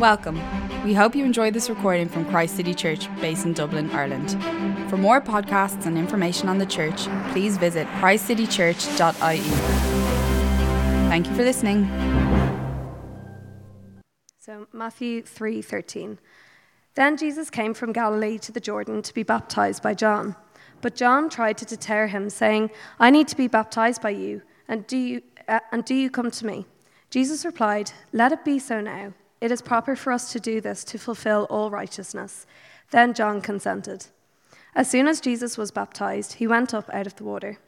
Welcome. We hope you enjoyed this recording from Christ City Church, based in Dublin, Ireland. For more podcasts and information on the church, please visit christcitychurch.ie. Thank you for listening. So Matthew 3:13. Then Jesus came from Galilee to the Jordan to be baptized by John. But John tried to deter him, saying, "I need to be baptized by you, and do you uh, and do you come to me?" Jesus replied, "Let it be so now. It is proper for us to do this to fulfill all righteousness. Then John consented. As soon as Jesus was baptized, he went up out of the water.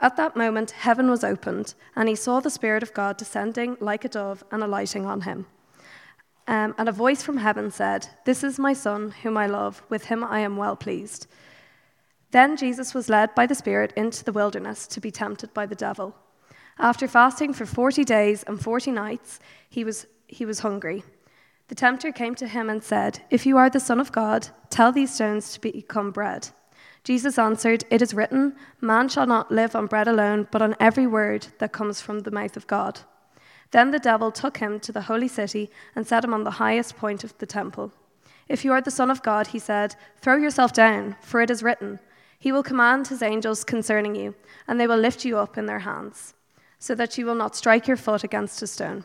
At that moment, heaven was opened, and he saw the Spirit of God descending like a dove and alighting on him. Um, and a voice from heaven said, This is my Son, whom I love, with him I am well pleased. Then Jesus was led by the Spirit into the wilderness to be tempted by the devil. After fasting for forty days and forty nights, he was he was hungry. The tempter came to him and said, If you are the Son of God, tell these stones to become bread. Jesus answered, It is written, Man shall not live on bread alone, but on every word that comes from the mouth of God. Then the devil took him to the holy city and set him on the highest point of the temple. If you are the Son of God, he said, throw yourself down, for it is written, He will command His angels concerning you, and they will lift you up in their hands, so that you will not strike your foot against a stone.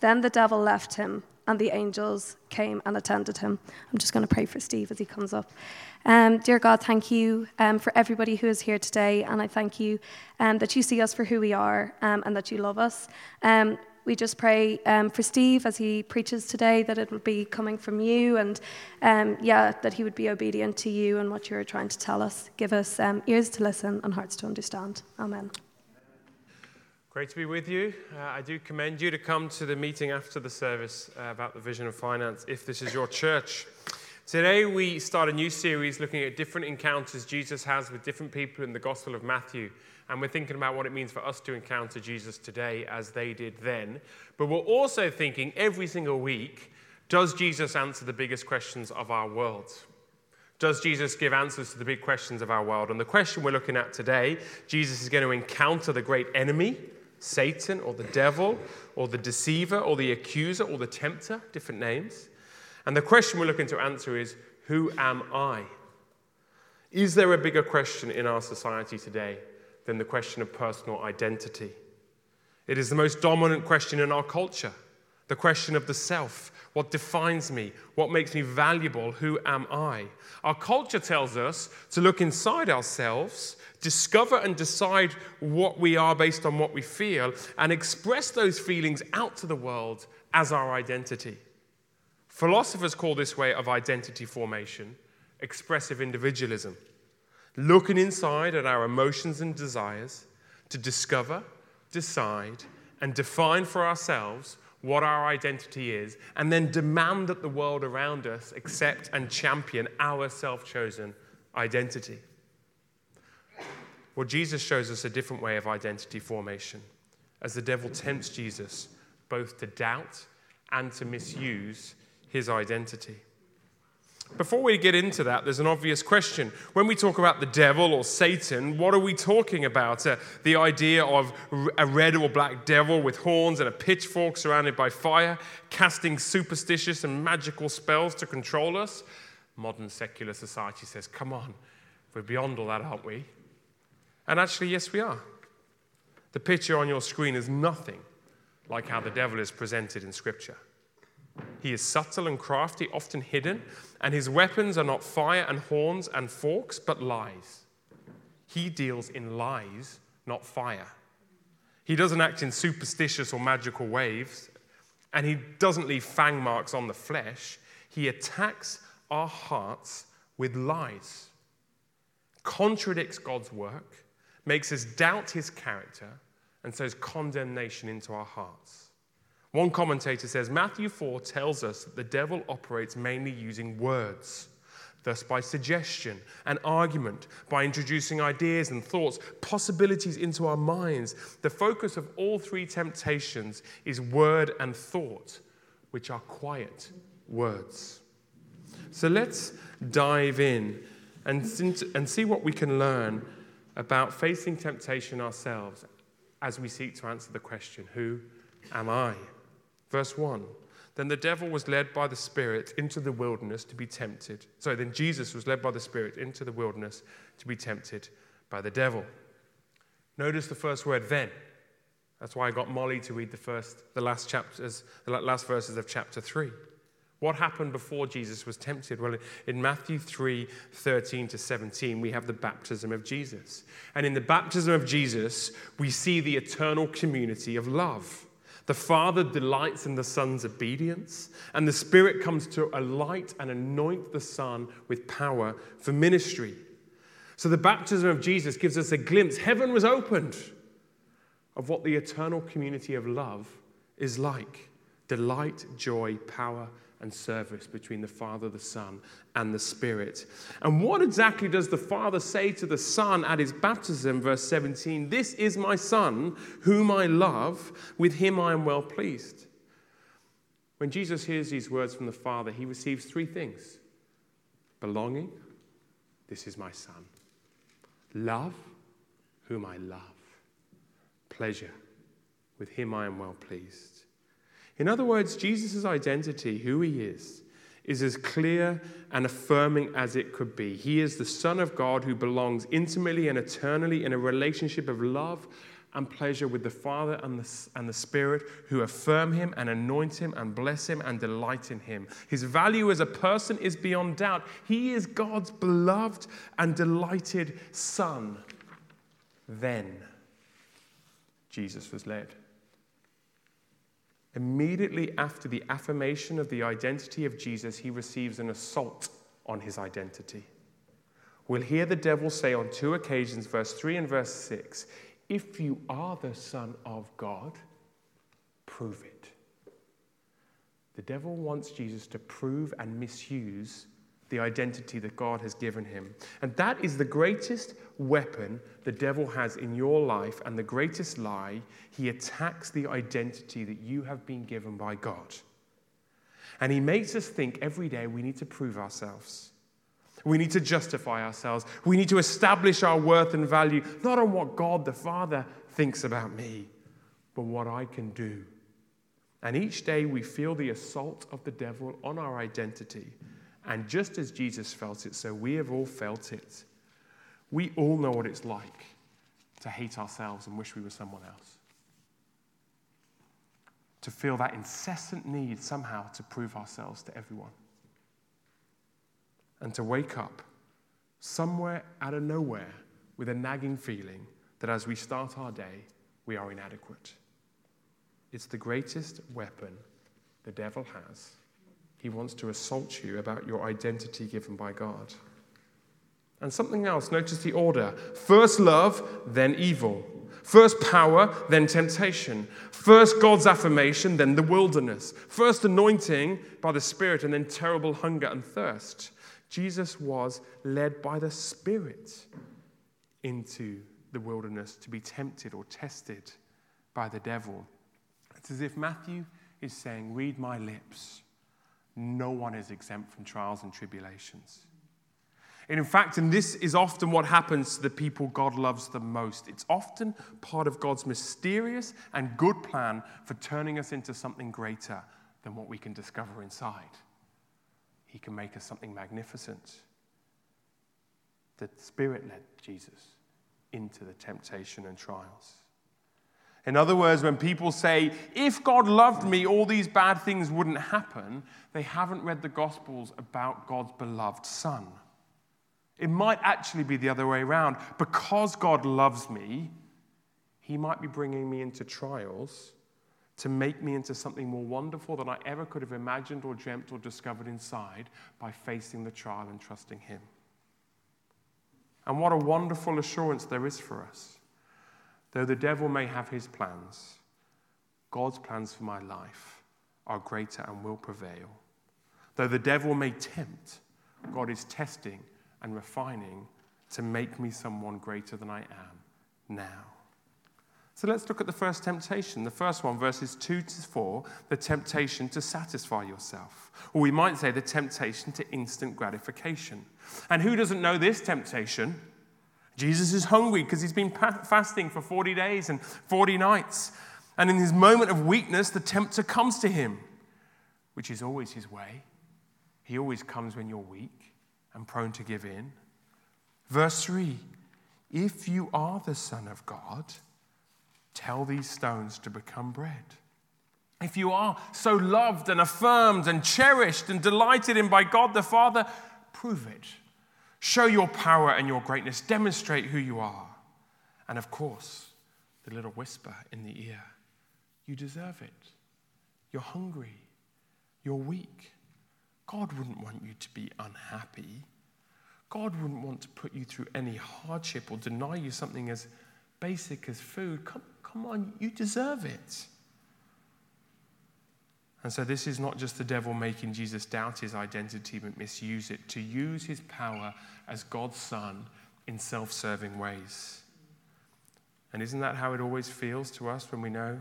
Then the devil left him, and the angels came and attended him. I'm just going to pray for Steve as he comes up. Um, dear God, thank you um, for everybody who is here today, and I thank you um, that you see us for who we are um, and that you love us. Um, we just pray um, for Steve as he preaches today that it will be coming from you and, yeah, that he would be obedient to you and what you're trying to tell us. Give us ears to listen and hearts to understand. Amen. Great to be with you. Uh, I do commend you to come to the meeting after the service uh, about the vision of finance if this is your church. Today, we start a new series looking at different encounters Jesus has with different people in the Gospel of Matthew. And we're thinking about what it means for us to encounter Jesus today as they did then. But we're also thinking every single week does Jesus answer the biggest questions of our world? Does Jesus give answers to the big questions of our world? And the question we're looking at today Jesus is going to encounter the great enemy, Satan, or the devil, or the deceiver, or the accuser, or the tempter, different names. And the question we're looking to answer is Who am I? Is there a bigger question in our society today than the question of personal identity? It is the most dominant question in our culture the question of the self. What defines me? What makes me valuable? Who am I? Our culture tells us to look inside ourselves, discover and decide what we are based on what we feel, and express those feelings out to the world as our identity. Philosophers call this way of identity formation expressive individualism, looking inside at our emotions and desires to discover, decide, and define for ourselves what our identity is, and then demand that the world around us accept and champion our self chosen identity. Well, Jesus shows us a different way of identity formation as the devil tempts Jesus both to doubt and to misuse his identity. Before we get into that, there's an obvious question. When we talk about the devil or Satan, what are we talking about? Uh, the idea of a red or black devil with horns and a pitchfork surrounded by fire, casting superstitious and magical spells to control us? Modern secular society says, come on, we're beyond all that, aren't we? And actually, yes, we are. The picture on your screen is nothing like how the devil is presented in Scripture. He is subtle and crafty, often hidden, and his weapons are not fire and horns and forks, but lies. He deals in lies, not fire. He doesn't act in superstitious or magical ways, and he doesn't leave fang marks on the flesh. He attacks our hearts with lies, contradicts God's work, makes us doubt his character, and sows condemnation into our hearts. One commentator says Matthew 4 tells us that the devil operates mainly using words. thus by suggestion and argument, by introducing ideas and thoughts, possibilities into our minds. The focus of all three temptations is word and thought, which are quiet words. So let's dive in and, and see what we can learn about facing temptation ourselves as we seek to answer the question Who am I? Verse 1 then the devil was led by the Spirit into the wilderness to be tempted. So then Jesus was led by the Spirit into the wilderness to be tempted by the devil. Notice the first word, then. That's why I got Molly to read the first, the last chapters, the last verses of chapter 3. What happened before Jesus was tempted? Well, in Matthew 3 13 to 17, we have the baptism of Jesus. And in the baptism of Jesus, we see the eternal community of love. The Father delights in the Son's obedience, and the Spirit comes to alight and anoint the Son with power for ministry. So the baptism of Jesus gives us a glimpse. Heaven was opened of what the eternal community of love is like delight, joy, power, and service between the Father, the Son, and the Spirit. And what exactly does the Father say to the Son at his baptism? Verse 17 This is my Son, whom I love, with him I am well pleased. When Jesus hears these words from the Father, he receives three things belonging, this is my Son, love, whom I love, pleasure, with him I am well pleased. In other words, Jesus' identity, who he is, is as clear and affirming as it could be. He is the Son of God who belongs intimately and eternally in a relationship of love and pleasure with the Father and the, and the Spirit who affirm him and anoint him and bless him and delight in him. His value as a person is beyond doubt. He is God's beloved and delighted Son. Then Jesus was led. Immediately after the affirmation of the identity of Jesus, he receives an assault on his identity. We'll hear the devil say on two occasions, verse 3 and verse 6, If you are the Son of God, prove it. The devil wants Jesus to prove and misuse the identity that God has given him. And that is the greatest weapon the devil has in your life and the greatest lie. He attacks the identity that you have been given by God. And he makes us think every day we need to prove ourselves. We need to justify ourselves. We need to establish our worth and value, not on what God the Father thinks about me, but what I can do. And each day we feel the assault of the devil on our identity. And just as Jesus felt it, so we have all felt it. We all know what it's like to hate ourselves and wish we were someone else. To feel that incessant need somehow to prove ourselves to everyone. And to wake up somewhere out of nowhere with a nagging feeling that as we start our day, we are inadequate. It's the greatest weapon the devil has he wants to assault you about your identity given by God. And something else, notice the order first love, then evil. First power, then temptation. First God's affirmation, then the wilderness. First anointing by the Spirit, and then terrible hunger and thirst. Jesus was led by the Spirit into the wilderness to be tempted or tested by the devil. It's as if Matthew is saying, Read my lips no one is exempt from trials and tribulations. And in fact, and this is often what happens to the people God loves the most, it's often part of God's mysterious and good plan for turning us into something greater than what we can discover inside. He can make us something magnificent. The Spirit led Jesus into the temptation and trials. In other words, when people say, if God loved me, all these bad things wouldn't happen, they haven't read the Gospels about God's beloved Son. It might actually be the other way around. Because God loves me, He might be bringing me into trials to make me into something more wonderful than I ever could have imagined or dreamt or discovered inside by facing the trial and trusting Him. And what a wonderful assurance there is for us. Though the devil may have his plans, God's plans for my life are greater and will prevail. Though the devil may tempt, God is testing and refining to make me someone greater than I am now. So let's look at the first temptation. The first one, verses 2 to 4, the temptation to satisfy yourself. Or we might say the temptation to instant gratification. And who doesn't know this temptation? Jesus is hungry because he's been fasting for 40 days and 40 nights. And in his moment of weakness, the tempter comes to him, which is always his way. He always comes when you're weak and prone to give in. Verse 3 If you are the Son of God, Tell these stones to become bread. If you are so loved and affirmed and cherished and delighted in by God the Father, prove it. Show your power and your greatness. Demonstrate who you are. And of course, the little whisper in the ear you deserve it. You're hungry. You're weak. God wouldn't want you to be unhappy. God wouldn't want to put you through any hardship or deny you something as basic as food. Come, Come on, you deserve it. And so, this is not just the devil making Jesus doubt his identity, but misuse it to use his power as God's Son in self serving ways. And isn't that how it always feels to us when we know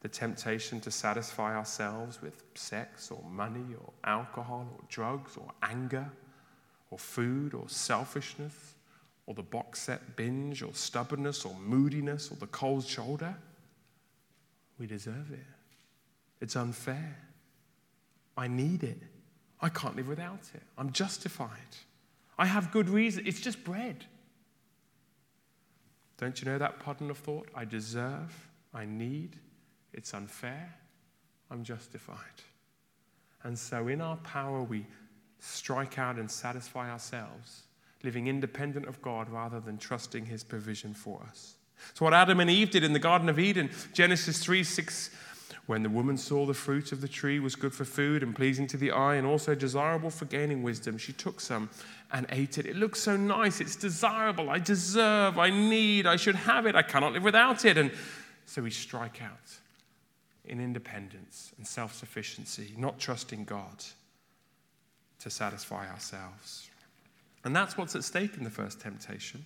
the temptation to satisfy ourselves with sex or money or alcohol or drugs or anger or food or selfishness? or the box set binge or stubbornness or moodiness or the cold shoulder. We deserve it. It's unfair. I need it. I can't live without it. I'm justified. I have good reason. It's just bread. Don't you know that pattern of thought? I deserve, I need, it's unfair, I'm justified. And so, in our power, we strike out and satisfy ourselves living independent of God rather than trusting his provision for us. So, what Adam and Eve did in the Garden of Eden, Genesis 3 6, when the woman saw the fruit of the tree was good for food and pleasing to the eye and also desirable for gaining wisdom, she took some and ate it. It looks so nice. It's desirable. I deserve. I need. I should have it. I cannot live without it. And so we strike out in independence and self sufficiency, not trusting God to satisfy ourselves. And that's what's at stake in the first temptation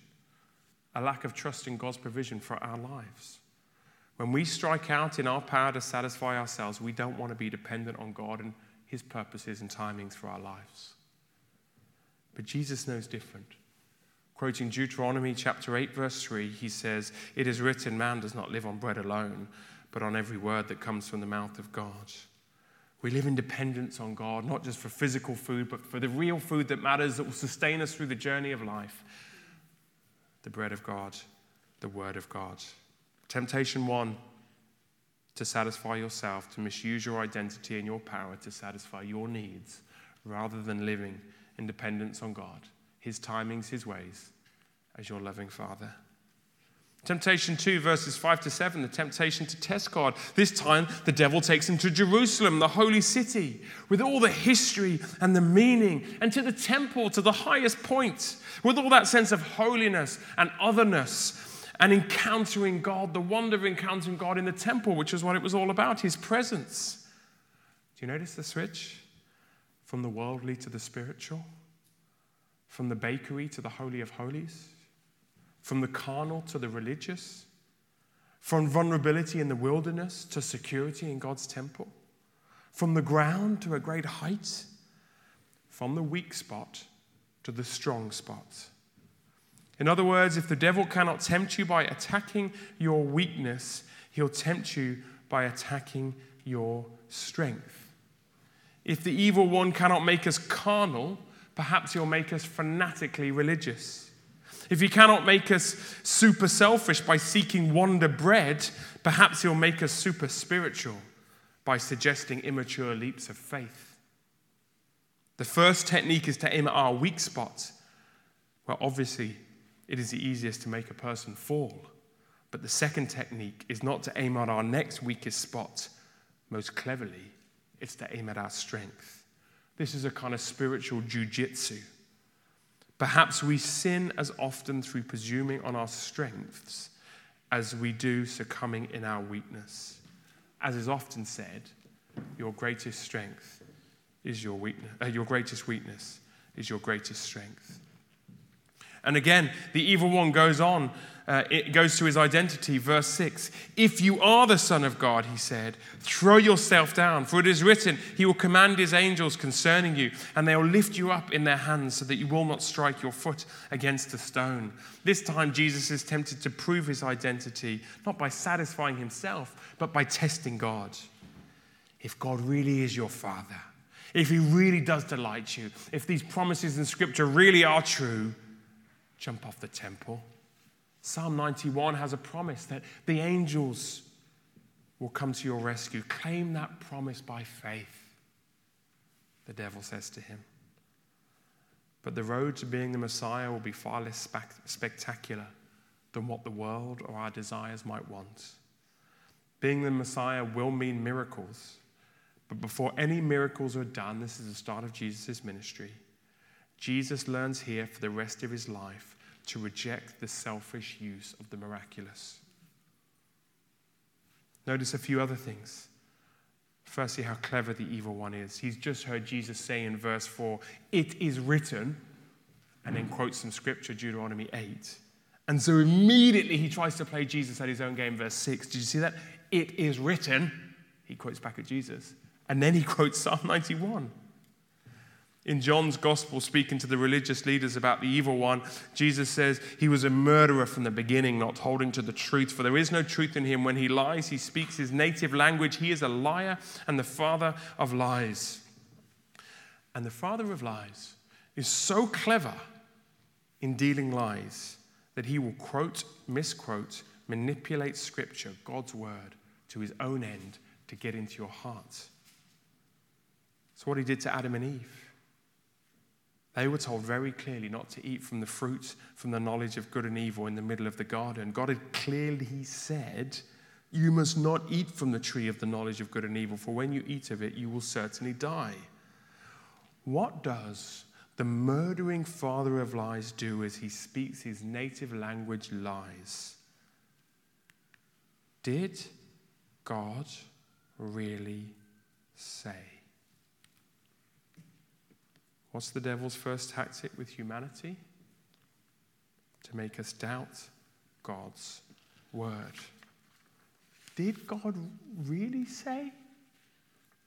a lack of trust in God's provision for our lives. When we strike out in our power to satisfy ourselves, we don't want to be dependent on God and His purposes and timings for our lives. But Jesus knows different. Quoting Deuteronomy chapter 8, verse 3, he says, It is written, man does not live on bread alone, but on every word that comes from the mouth of God. We live in dependence on God, not just for physical food, but for the real food that matters, that will sustain us through the journey of life the bread of God, the word of God. Temptation one to satisfy yourself, to misuse your identity and your power to satisfy your needs, rather than living in dependence on God, His timings, His ways, as your loving Father. Temptation 2, verses 5 to 7, the temptation to test God. This time, the devil takes him to Jerusalem, the holy city, with all the history and the meaning, and to the temple, to the highest point, with all that sense of holiness and otherness, and encountering God, the wonder of encountering God in the temple, which is what it was all about, his presence. Do you notice the switch? From the worldly to the spiritual, from the bakery to the Holy of Holies from the carnal to the religious, from vulnerability in the wilderness to security in God's temple, from the ground to a great height, from the weak spot to the strong spot. In other words, if the devil cannot tempt you by attacking your weakness, he'll tempt you by attacking your strength. If the evil one cannot make us carnal, perhaps he'll make us fanatically religious. If he cannot make us super selfish by seeking wonder bread, perhaps he'll make us super spiritual by suggesting immature leaps of faith. The first technique is to aim at our weak spots. Well, obviously, it is the easiest to make a person fall. But the second technique is not to aim at our next weakest spot. Most cleverly, it's to aim at our strength. This is a kind of spiritual jujitsu. Perhaps we sin as often through presuming on our strengths as we do succumbing in our weakness. As is often said, your greatest strength is your weakness, uh, your greatest weakness is your greatest strength. And again, the evil one goes on uh, it goes to his identity. Verse 6 If you are the Son of God, he said, throw yourself down, for it is written, He will command His angels concerning you, and they will lift you up in their hands so that you will not strike your foot against a stone. This time, Jesus is tempted to prove his identity, not by satisfying himself, but by testing God. If God really is your Father, if He really does delight you, if these promises in Scripture really are true, jump off the temple Psalm 91 has a promise that the angels will come to your rescue. Claim that promise by faith, the devil says to him. But the road to being the Messiah will be far less spectacular than what the world or our desires might want. Being the Messiah will mean miracles. But before any miracles are done, this is the start of Jesus' ministry. Jesus learns here for the rest of his life to reject the selfish use of the miraculous. Notice a few other things. Firstly, how clever the evil one is. He's just heard Jesus say in verse 4, It is written, and then quotes some scripture, Deuteronomy 8. And so immediately he tries to play Jesus at his own game, verse 6. Did you see that? It is written. He quotes back at Jesus. And then he quotes Psalm 91. In John's gospel, speaking to the religious leaders about the evil one, Jesus says he was a murderer from the beginning, not holding to the truth, for there is no truth in him. When he lies, he speaks his native language. He is a liar and the father of lies. And the father of lies is so clever in dealing lies that he will quote, misquote, manipulate scripture, God's word, to his own end to get into your heart. That's what he did to Adam and Eve. They were told very clearly not to eat from the fruit from the knowledge of good and evil in the middle of the garden. God had clearly said, You must not eat from the tree of the knowledge of good and evil, for when you eat of it, you will certainly die. What does the murdering father of lies do as he speaks his native language lies? Did God really say? What's the devil's first tactic with humanity? To make us doubt God's word. Did God really say?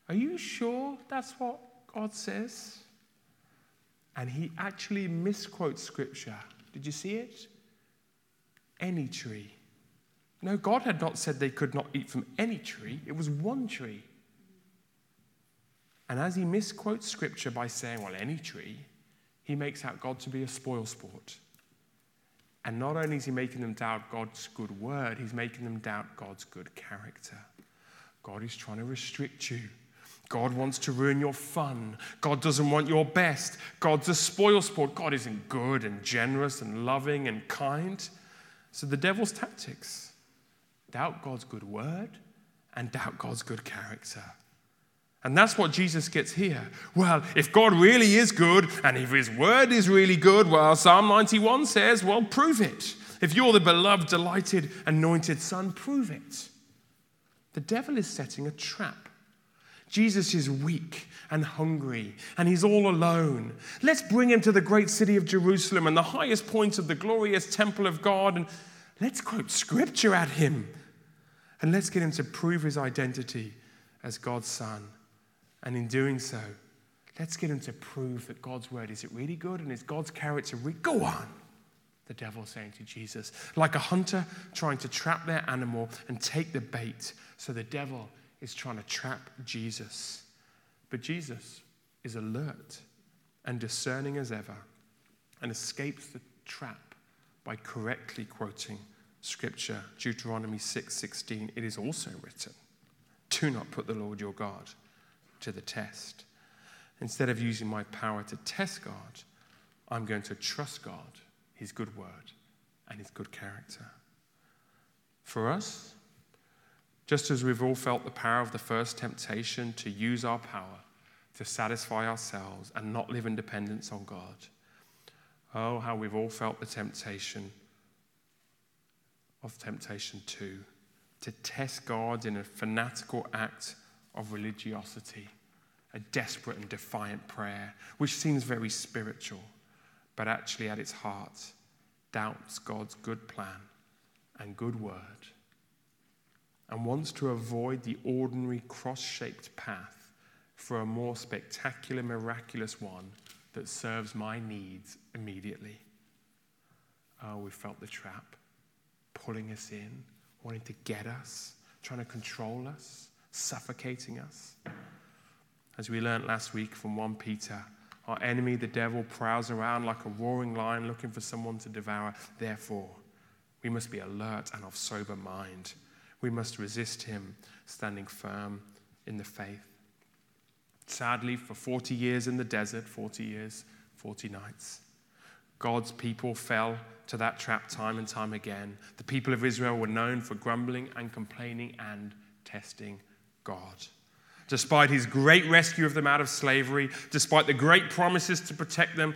Are you sure that's what God says? And he actually misquotes scripture. Did you see it? Any tree. No, God had not said they could not eat from any tree, it was one tree. And as he misquotes scripture by saying, well, any tree, he makes out God to be a spoil sport. And not only is he making them doubt God's good word, he's making them doubt God's good character. God is trying to restrict you. God wants to ruin your fun. God doesn't want your best. God's a spoil sport. God isn't good and generous and loving and kind. So the devil's tactics doubt God's good word and doubt God's good character. And that's what Jesus gets here. Well, if God really is good and if his word is really good, well, Psalm 91 says, well, prove it. If you're the beloved, delighted, anointed son, prove it. The devil is setting a trap. Jesus is weak and hungry, and he's all alone. Let's bring him to the great city of Jerusalem and the highest point of the glorious temple of God, and let's quote scripture at him. And let's get him to prove his identity as God's son. And in doing so, let's get him to prove that God's word is it really good and is God's character re- go on. The devil saying to Jesus, like a hunter trying to trap their animal and take the bait. So the devil is trying to trap Jesus. But Jesus is alert and discerning as ever and escapes the trap by correctly quoting scripture Deuteronomy 6:16 it is also written do not put the Lord your God to the test. Instead of using my power to test God, I'm going to trust God, His good word, and His good character. For us, just as we've all felt the power of the first temptation to use our power to satisfy ourselves and not live in dependence on God, oh, how we've all felt the temptation of temptation two, to test God in a fanatical act of religiosity a desperate and defiant prayer, which seems very spiritual, but actually at its heart doubts God's good plan and good word and wants to avoid the ordinary cross shaped path for a more spectacular, miraculous one that serves my needs immediately. Oh, we felt the trap pulling us in, wanting to get us, trying to control us, suffocating us. As we learned last week from 1 Peter, our enemy, the devil, prowls around like a roaring lion looking for someone to devour. Therefore, we must be alert and of sober mind. We must resist him, standing firm in the faith. Sadly, for 40 years in the desert, 40 years, 40 nights, God's people fell to that trap time and time again. The people of Israel were known for grumbling and complaining and testing God. Despite his great rescue of them out of slavery, despite the great promises to protect them,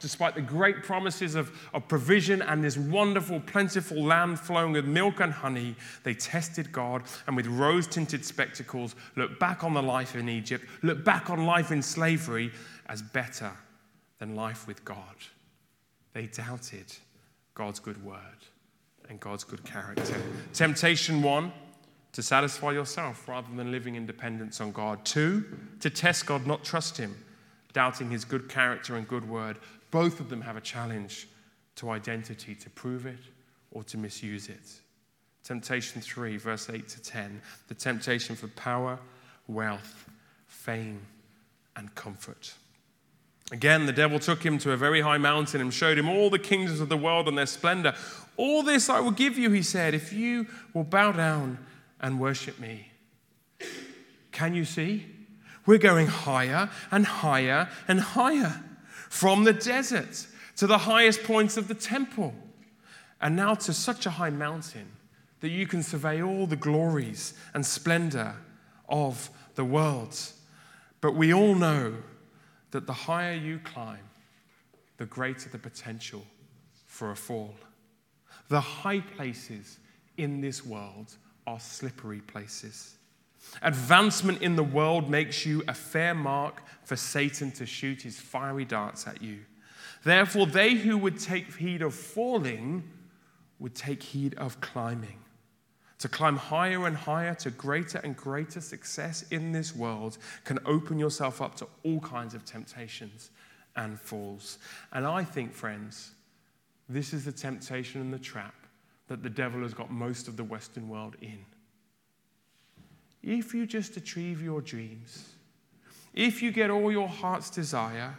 despite the great promises of, of provision and this wonderful, plentiful land flowing with milk and honey, they tested God and with rose tinted spectacles looked back on the life in Egypt, looked back on life in slavery as better than life with God. They doubted God's good word and God's good character. Temptation one, to satisfy yourself rather than living in dependence on God. Two, to test God, not trust Him, doubting His good character and good word. Both of them have a challenge to identity to prove it or to misuse it. Temptation 3, verse 8 to 10, the temptation for power, wealth, fame, and comfort. Again, the devil took him to a very high mountain and showed him all the kingdoms of the world and their splendor. All this I will give you, he said, if you will bow down and worship me. Can you see? We're going higher and higher and higher from the desert to the highest points of the temple, and now to such a high mountain that you can survey all the glories and splendor of the world. But we all know that the higher you climb, the greater the potential for a fall. The high places in this world are slippery places. Advancement in the world makes you a fair mark for Satan to shoot his fiery darts at you. Therefore, they who would take heed of falling would take heed of climbing. To climb higher and higher to greater and greater success in this world can open yourself up to all kinds of temptations and falls. And I think, friends, this is the temptation and the trap that the devil has got most of the Western world in. If you just achieve your dreams, if you get all your heart's desire,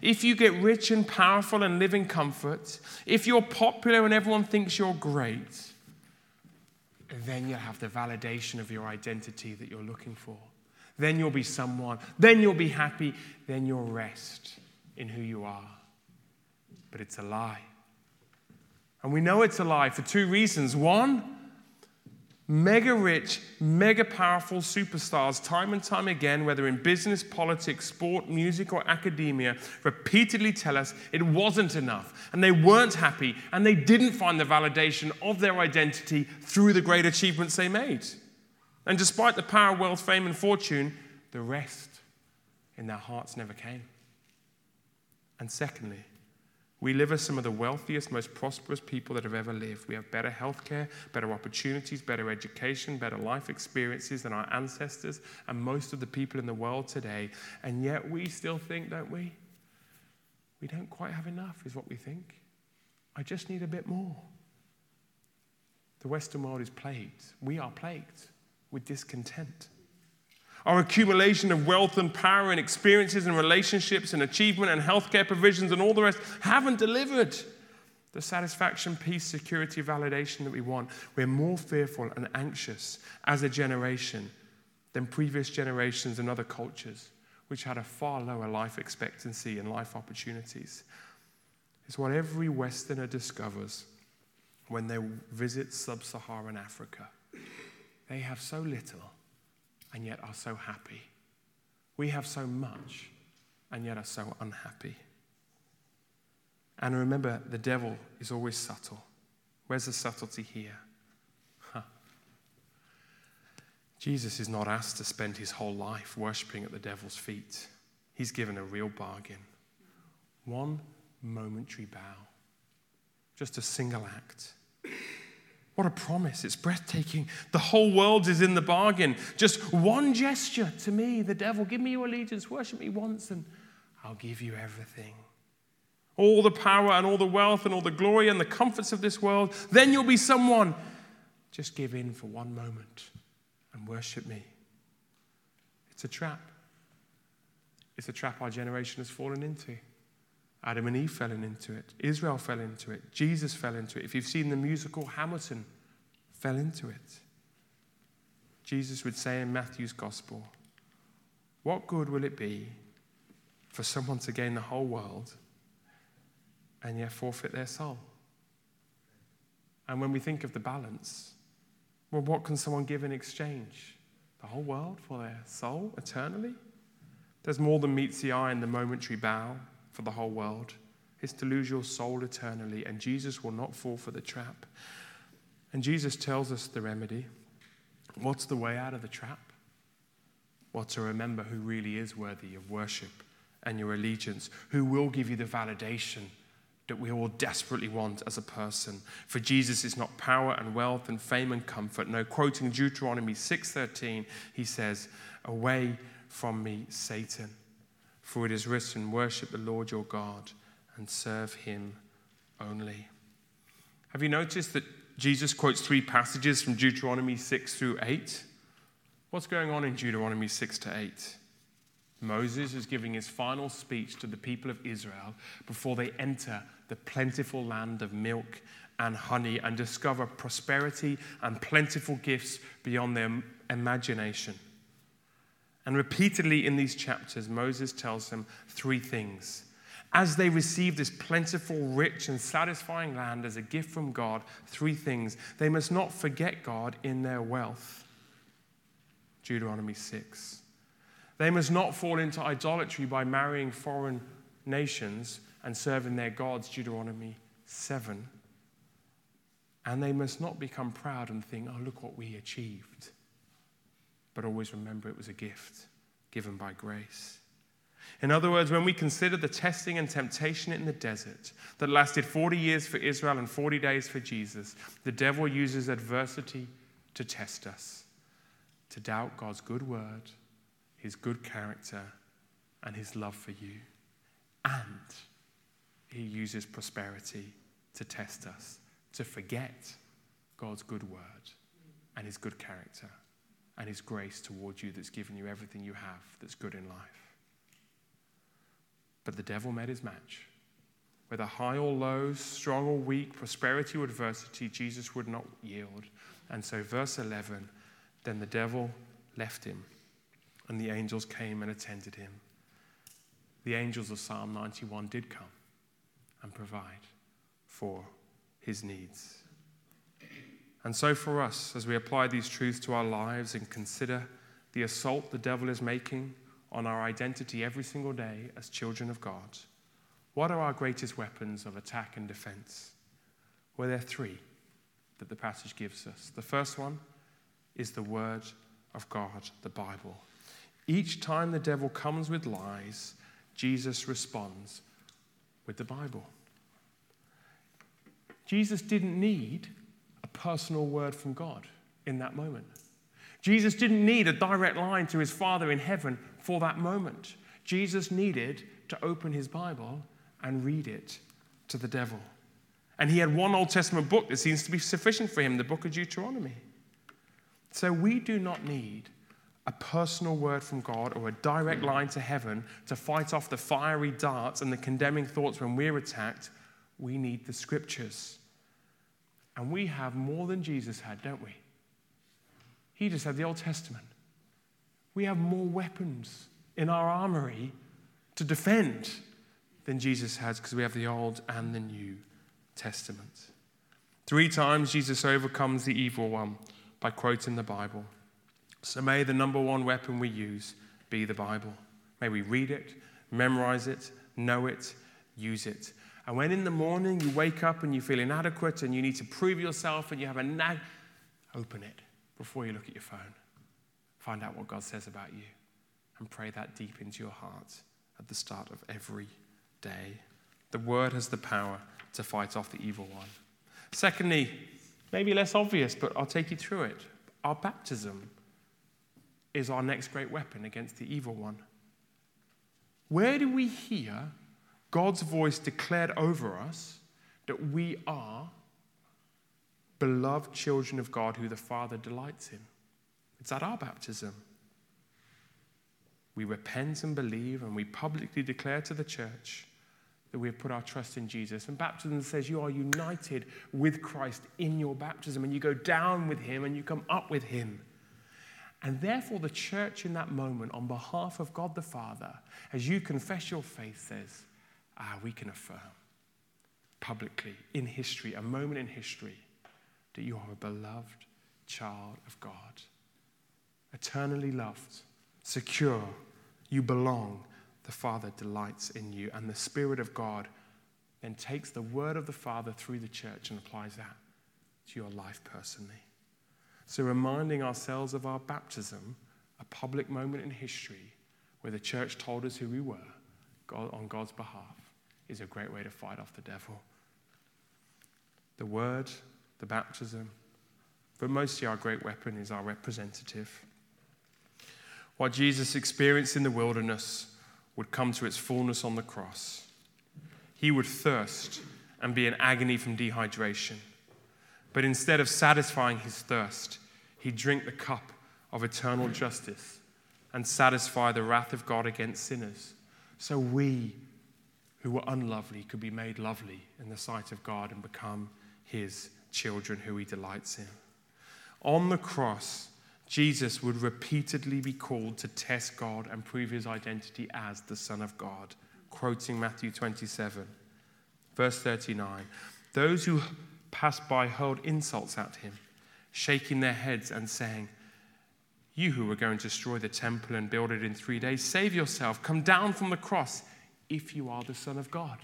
if you get rich and powerful and live in comfort, if you're popular and everyone thinks you're great, then you'll have the validation of your identity that you're looking for. Then you'll be someone. Then you'll be happy. Then you'll rest in who you are. But it's a lie. And we know it's a lie for two reasons. One, mega rich, mega powerful superstars, time and time again, whether in business, politics, sport, music, or academia, repeatedly tell us it wasn't enough, and they weren't happy, and they didn't find the validation of their identity through the great achievements they made. And despite the power, wealth, fame, and fortune, the rest in their hearts never came. And secondly, we live as some of the wealthiest, most prosperous people that have ever lived. We have better healthcare, better opportunities, better education, better life experiences than our ancestors and most of the people in the world today. And yet we still think, don't we? We don't quite have enough, is what we think. I just need a bit more. The Western world is plagued. We are plagued with discontent. Our accumulation of wealth and power and experiences and relationships and achievement and healthcare provisions and all the rest haven't delivered the satisfaction, peace, security, validation that we want. We're more fearful and anxious as a generation than previous generations and other cultures, which had a far lower life expectancy and life opportunities. It's what every Westerner discovers when they visit sub Saharan Africa. They have so little and yet are so happy. We have so much and yet are so unhappy. And remember, the devil is always subtle. Where's the subtlety here? Huh. Jesus is not asked to spend his whole life worshipping at the devil's feet. He's given a real bargain. One momentary bow, just a single act. What a promise. It's breathtaking. The whole world is in the bargain. Just one gesture to me, the devil, give me your allegiance, worship me once, and I'll give you everything. All the power and all the wealth and all the glory and the comforts of this world. Then you'll be someone. Just give in for one moment and worship me. It's a trap. It's a trap our generation has fallen into. Adam and Eve fell into it. Israel fell into it. Judas fell into it. If you've seen the musical Hamilton, fell into it. Jesus would say in Matthew's gospel, What good will it be for someone to gain the whole world and yet forfeit their soul? And when we think of the balance, well, what can someone give in exchange? The whole world for their soul eternally? There's more than meets the eye in the momentary bow for the whole world. It's to lose your soul eternally, and Jesus will not fall for the trap. And Jesus tells us the remedy. What's the way out of the trap? Well, to remember who really is worthy of worship and your allegiance, who will give you the validation that we all desperately want as a person. For Jesus is not power and wealth and fame and comfort. No, quoting Deuteronomy 6:13, he says, "Away from me, Satan, for it is written, worship the Lord your God and serve him only." Have you noticed that Jesus quotes three passages from Deuteronomy 6 through 8? What's going on in Deuteronomy 6 to 8? Moses is giving his final speech to the people of Israel before they enter the plentiful land of milk and honey and discover prosperity and plentiful gifts beyond their imagination. And repeatedly in these chapters, Moses tells them three things. As they receive this plentiful, rich, and satisfying land as a gift from God, three things. They must not forget God in their wealth. Deuteronomy 6. They must not fall into idolatry by marrying foreign nations and serving their gods, Deuteronomy 7. And they must not become proud and think, oh, look what we achieved. But always remember it was a gift given by grace. In other words, when we consider the testing and temptation in the desert that lasted 40 years for Israel and 40 days for Jesus, the devil uses adversity to test us, to doubt God's good word his good character, and his love for you. And he uses prosperity to test us, to forget God's good word and his good character and his grace towards you that's given you everything you have that's good in life. But the devil met his match. Whether high or low, strong or weak, prosperity or adversity, Jesus would not yield. And so, verse 11 then the devil left him and the angels came and attended him. The angels of Psalm 91 did come and provide for his needs. And so, for us, as we apply these truths to our lives and consider the assault the devil is making on our identity every single day as children of God, what are our greatest weapons of attack and defense? Well, there are three that the passage gives us. The first one is the Word of God, the Bible. Each time the devil comes with lies, Jesus responds with the Bible. Jesus didn't need personal word from God in that moment. Jesus didn't need a direct line to his Father in heaven for that moment. Jesus needed to open his Bible and read it to the devil. And he had one Old Testament book that seems to be sufficient for him, the book of Deuteronomy. So we do not need a personal word from God or a direct line to heaven to fight off the fiery darts and the condemning thoughts when we're attacked, we need the scriptures. And we have more than Jesus had, don't we? He just had the Old Testament. We have more weapons in our armory to defend than Jesus has because we have the Old and the New Testament. Three times Jesus overcomes the evil one by quoting the Bible. So may the number one weapon we use be the Bible. May we read it, memorize it, know it, use it. And when in the morning you wake up and you feel inadequate and you need to prove yourself and you have a nag, open it before you look at your phone. Find out what God says about you and pray that deep into your heart at the start of every day. The word has the power to fight off the evil one. Secondly, maybe less obvious, but I'll take you through it. Our baptism is our next great weapon against the evil one. Where do we hear God's voice declared over us that we are beloved children of God who the Father delights in? It's at our baptism. We repent and believe, and we publicly declare to the church that we have put our trust in Jesus. And baptism says you are united with Christ in your baptism, and you go down with Him and you come up with Him. And therefore, the church in that moment, on behalf of God the Father, as you confess your faith, says, Ah, we can affirm publicly in history, a moment in history, that you are a beloved child of God, eternally loved, secure, you belong. The Father delights in you, and the Spirit of God then takes the word of the Father through the church and applies that to your life personally. So, reminding ourselves of our baptism, a public moment in history where the church told us who we were on God's behalf, is a great way to fight off the devil. The word, the baptism, but mostly our great weapon is our representative. What Jesus experienced in the wilderness would come to its fullness on the cross. He would thirst and be in agony from dehydration. But instead of satisfying his thirst, he'd drink the cup of eternal justice and satisfy the wrath of God against sinners. So we, who were unlovely, could be made lovely in the sight of God and become his children who he delights in. On the cross, Jesus would repeatedly be called to test God and prove his identity as the Son of God. Quoting Matthew 27, verse 39. Those who passed by hurled insults at him, shaking their heads and saying, You who were going to destroy the temple and build it in three days, save yourself, come down from the cross if you are the Son of God.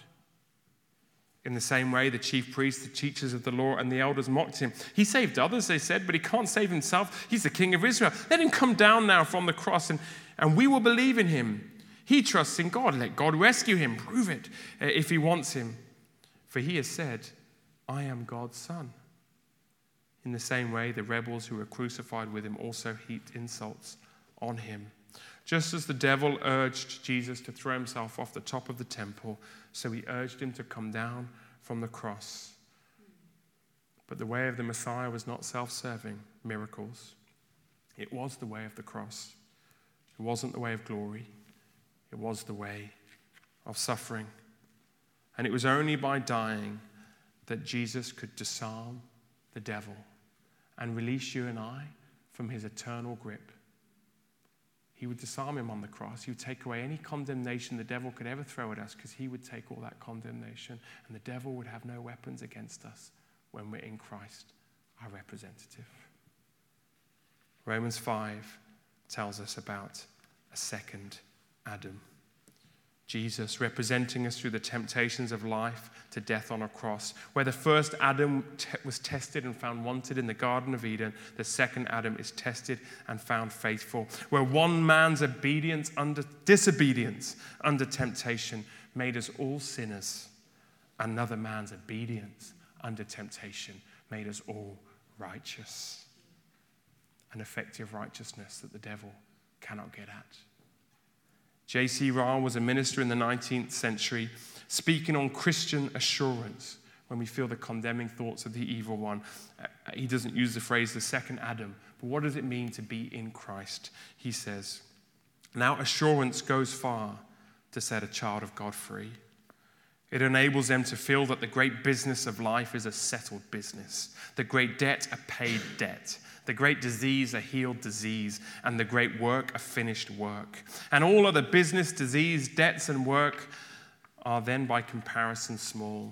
In the same way, the chief priests, the teachers of the law, and the elders mocked him. He saved others, they said, but he can't save himself. He's the king of Israel. Let him come down now from the cross, and, and we will believe in him. He trusts in God. Let God rescue him. Prove it uh, if he wants him. For he has said, I am God's son. In the same way, the rebels who were crucified with him also heaped insults on him. Just as the devil urged Jesus to throw himself off the top of the temple, so he urged him to come down from the cross. But the way of the Messiah was not self serving miracles, it was the way of the cross. It wasn't the way of glory, it was the way of suffering. And it was only by dying that Jesus could disarm the devil and release you and I from his eternal grip he would disarm him on the cross. He would take away any condemnation the devil could ever throw at us because he would take all that condemnation, and the devil would have no weapons against us when we're in Christ, our representative. Romans 5 tells us about a second Adam. Jesus, representing us through the temptations of life to death on a cross. Where the first Adam was tested and found wanted in the Garden of Eden, the second Adam is tested and found faithful. Where one man's obedience under disobedience under temptation made us all sinners, another man's obedience under temptation made us all righteous. An effective righteousness that the devil cannot get at. J.C. Ryle was a minister in the 19th century, speaking on Christian assurance when we feel the condemning thoughts of the evil one. Uh, he doesn't use the phrase the second Adam, but what does it mean to be in Christ? He says, Now assurance goes far to set a child of God free. It enables them to feel that the great business of life is a settled business, the great debt a paid debt, the great disease a healed disease, and the great work a finished work. And all other business, disease, debts, and work are then by comparison small.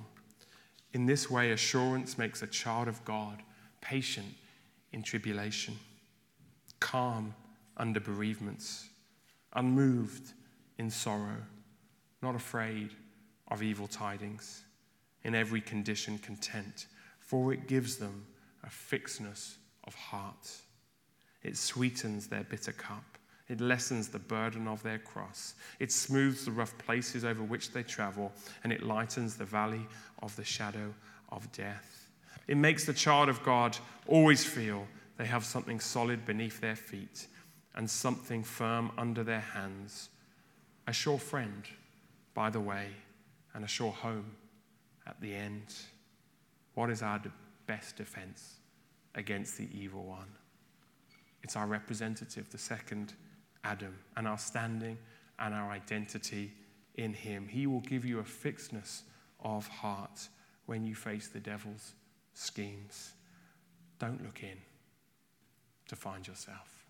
In this way, assurance makes a child of God patient in tribulation, calm under bereavements, unmoved in sorrow, not afraid of evil tidings, in every condition content, for it gives them a fixedness of heart. It sweetens their bitter cup. It lessens the burden of their cross. It smooths the rough places over which they travel, and it lightens the valley of the shadow of death. It makes the child of God always feel they have something solid beneath their feet and something firm under their hands. A sure friend by the way, and a sure home at the end. What is our best defense against the evil one? It's our representative, the second Adam, and our standing and our identity in him. He will give you a fixedness of heart when you face the devil's schemes. Don't look in to find yourself.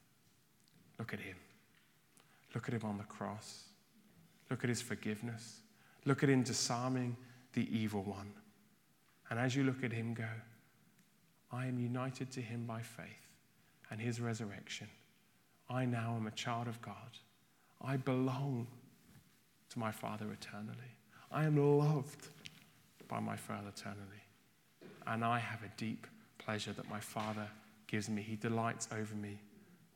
Look at him. Look at him on the cross. Look at his forgiveness. Look at him disarming the evil one. And as you look at him, go, I am united to him by faith and his resurrection. I now am a child of God. I belong to my Father eternally. I am loved by my Father eternally. And I have a deep pleasure that my Father gives me. He delights over me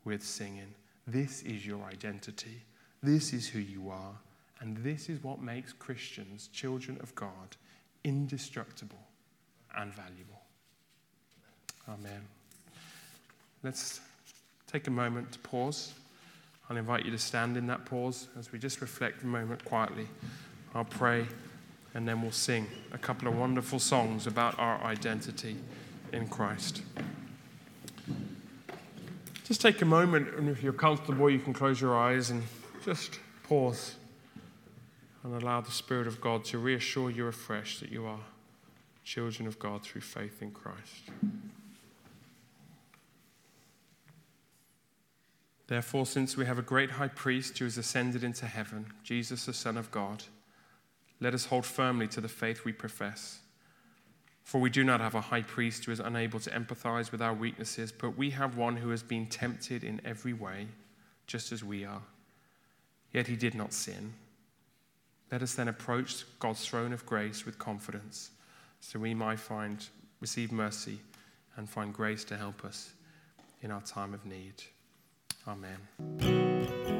with singing. This is your identity. This is who you are. And this is what makes Christians, children of God, indestructible and valuable. Amen. Let's take a moment to pause. I'll invite you to stand in that pause as we just reflect a moment quietly. I'll pray and then we'll sing a couple of wonderful songs about our identity in Christ. Just take a moment, and if you're comfortable, you can close your eyes and just pause and allow the Spirit of God to reassure you afresh that you are children of God through faith in Christ. Therefore, since we have a great high priest who has ascended into heaven, Jesus, the Son of God, let us hold firmly to the faith we profess. For we do not have a high priest who is unable to empathize with our weaknesses, but we have one who has been tempted in every way, just as we are. Yet he did not sin. Let us then approach God's throne of grace with confidence so we might find, receive mercy and find grace to help us in our time of need. Amen.